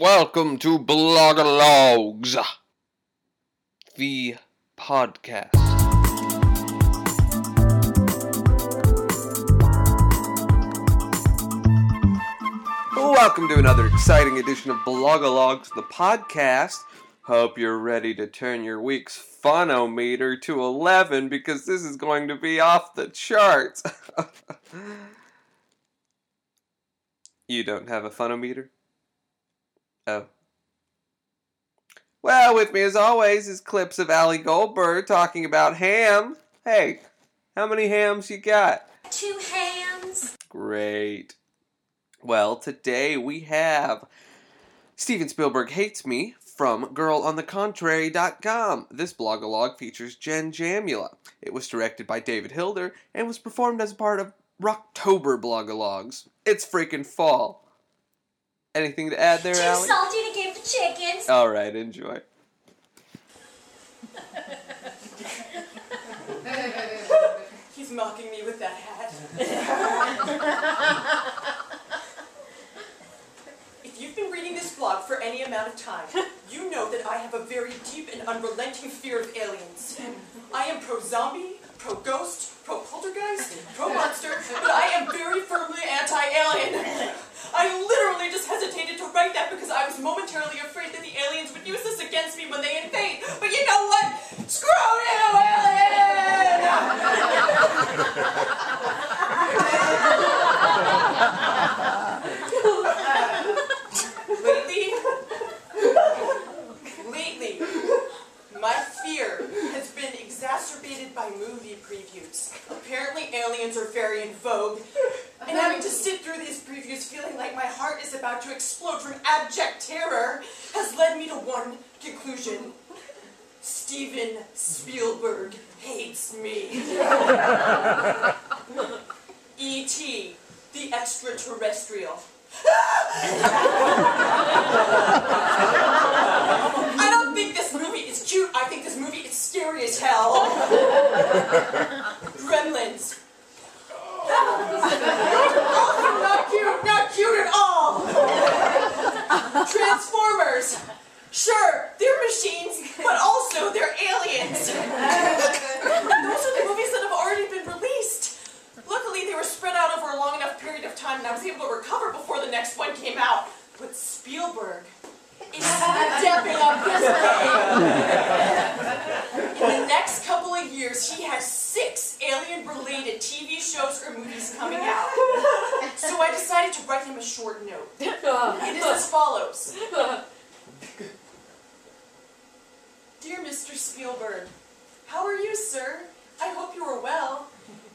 Welcome to Blogalogs, the podcast. Welcome to another exciting edition of Blogalogs, the podcast. Hope you're ready to turn your week's funometer to 11 because this is going to be off the charts. you don't have a funometer? Oh. Well, with me as always is clips of Ali Goldberg talking about ham. Hey, how many hams you got? Two hams. Great. Well, today we have Steven Spielberg Hates Me from GirlOnTheContrary.com. This blogalog features Jen Jamula. It was directed by David Hilder and was performed as part of Rocktober Blogalogs. It's freaking fall. Anything to add there, Too Ali? salty to give the chickens. All right, enjoy. He's mocking me with that hat. if you've been reading this blog for any amount of time, you know that I have a very deep and unrelenting fear of aliens. I am pro zombie, pro ghost, pro poltergeist, pro monster, but I am very firmly anti alien. I literally just hesitated to write that because I was momentarily afraid that the aliens would use this against me when they invade. But you know what? Screw you, alien! lately, lately, my fear has been exacerbated by movie previews. Apparently, aliens are very in vogue, and having to sit through these previews feeling like my heart is about to explode from abject terror has led me to one conclusion. Steven Spielberg hates me. E.T., the extraterrestrial. I don't think this movie is cute. I think this movie is scary as hell. Gremlins. Not cute. Not cute at all. Transformers. Sure, they're machines, but also they're aliens. Those are the movies that have already been released. Luckily, they were spread out over a long enough period of time, and I was able to recover before the next one came out. But Spielberg is stepping up his game. In the next couple of years, he has six alien-related TV shows or movies coming out. So I decided to write him a short note. It is as follows. Dear Mr. Spielberg, how are you, sir? I hope you are well.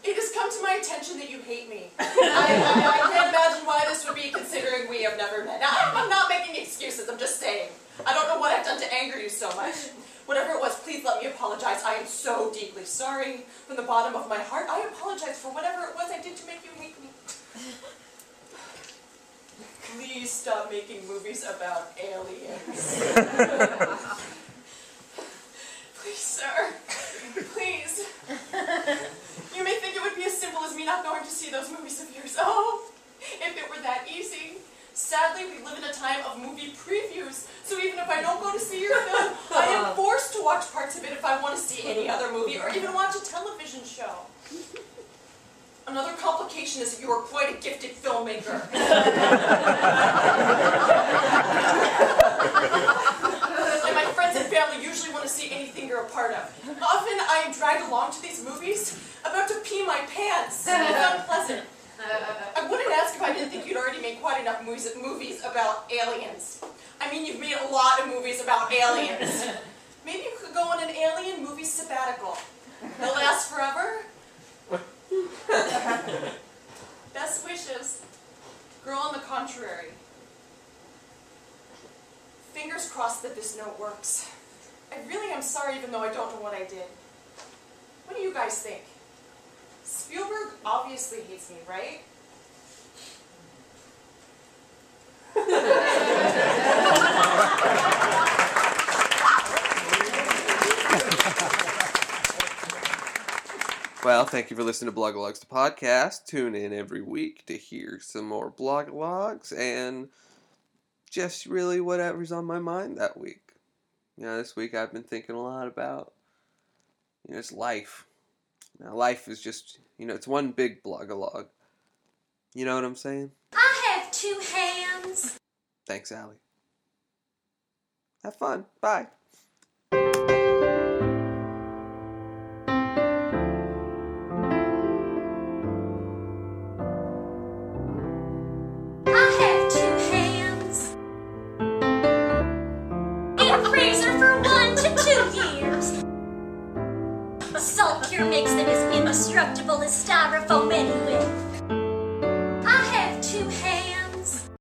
It has come to my attention that you hate me. I, I, I can't imagine why this would be, considering we have never met. Now, I'm, I'm not making excuses, I'm just saying. I don't know what I've done to anger you so much. Whatever it was, please let me apologize. I am so deeply sorry. From the bottom of my heart, I apologize for whatever it was I did to make you hate me. Please stop making movies about aliens. Please, sir. Please. You may think it would be as simple as me not going to see those movies of yours. Oh, if it were that easy. Sadly, we live in a time of movie previews, so even if I don't go to see your film, I am forced to watch parts of it if I want to see any other movie or even watch a television show. Another complication is that you are quite a gifted filmmaker. and my friends and family usually want to see anything you're a part of. Often I am dragged along to these movies about to pee my pants. It's unpleasant. I wouldn't ask if I didn't think you'd already made quite enough movies, movies about aliens. I mean, you've made a lot of movies about aliens. Maybe you could go on an alien movie sabbatical. They'll last forever. Best wishes. Girl on the contrary. Fingers crossed that this note works. I really am sorry even though I don't know what I did. What do you guys think? Spielberg obviously hates me, right? Well, thank you for listening to Blogalogs, the podcast. Tune in every week to hear some more Blogalogs and just really whatever's on my mind that week. You know, this week I've been thinking a lot about, you know, it's life. Now, life is just, you know, it's one big blogalog. You know what I'm saying? I have two hands. Thanks, Allie. Have fun. Bye. Salt cure makes them as indestructible as styrofoam anyway.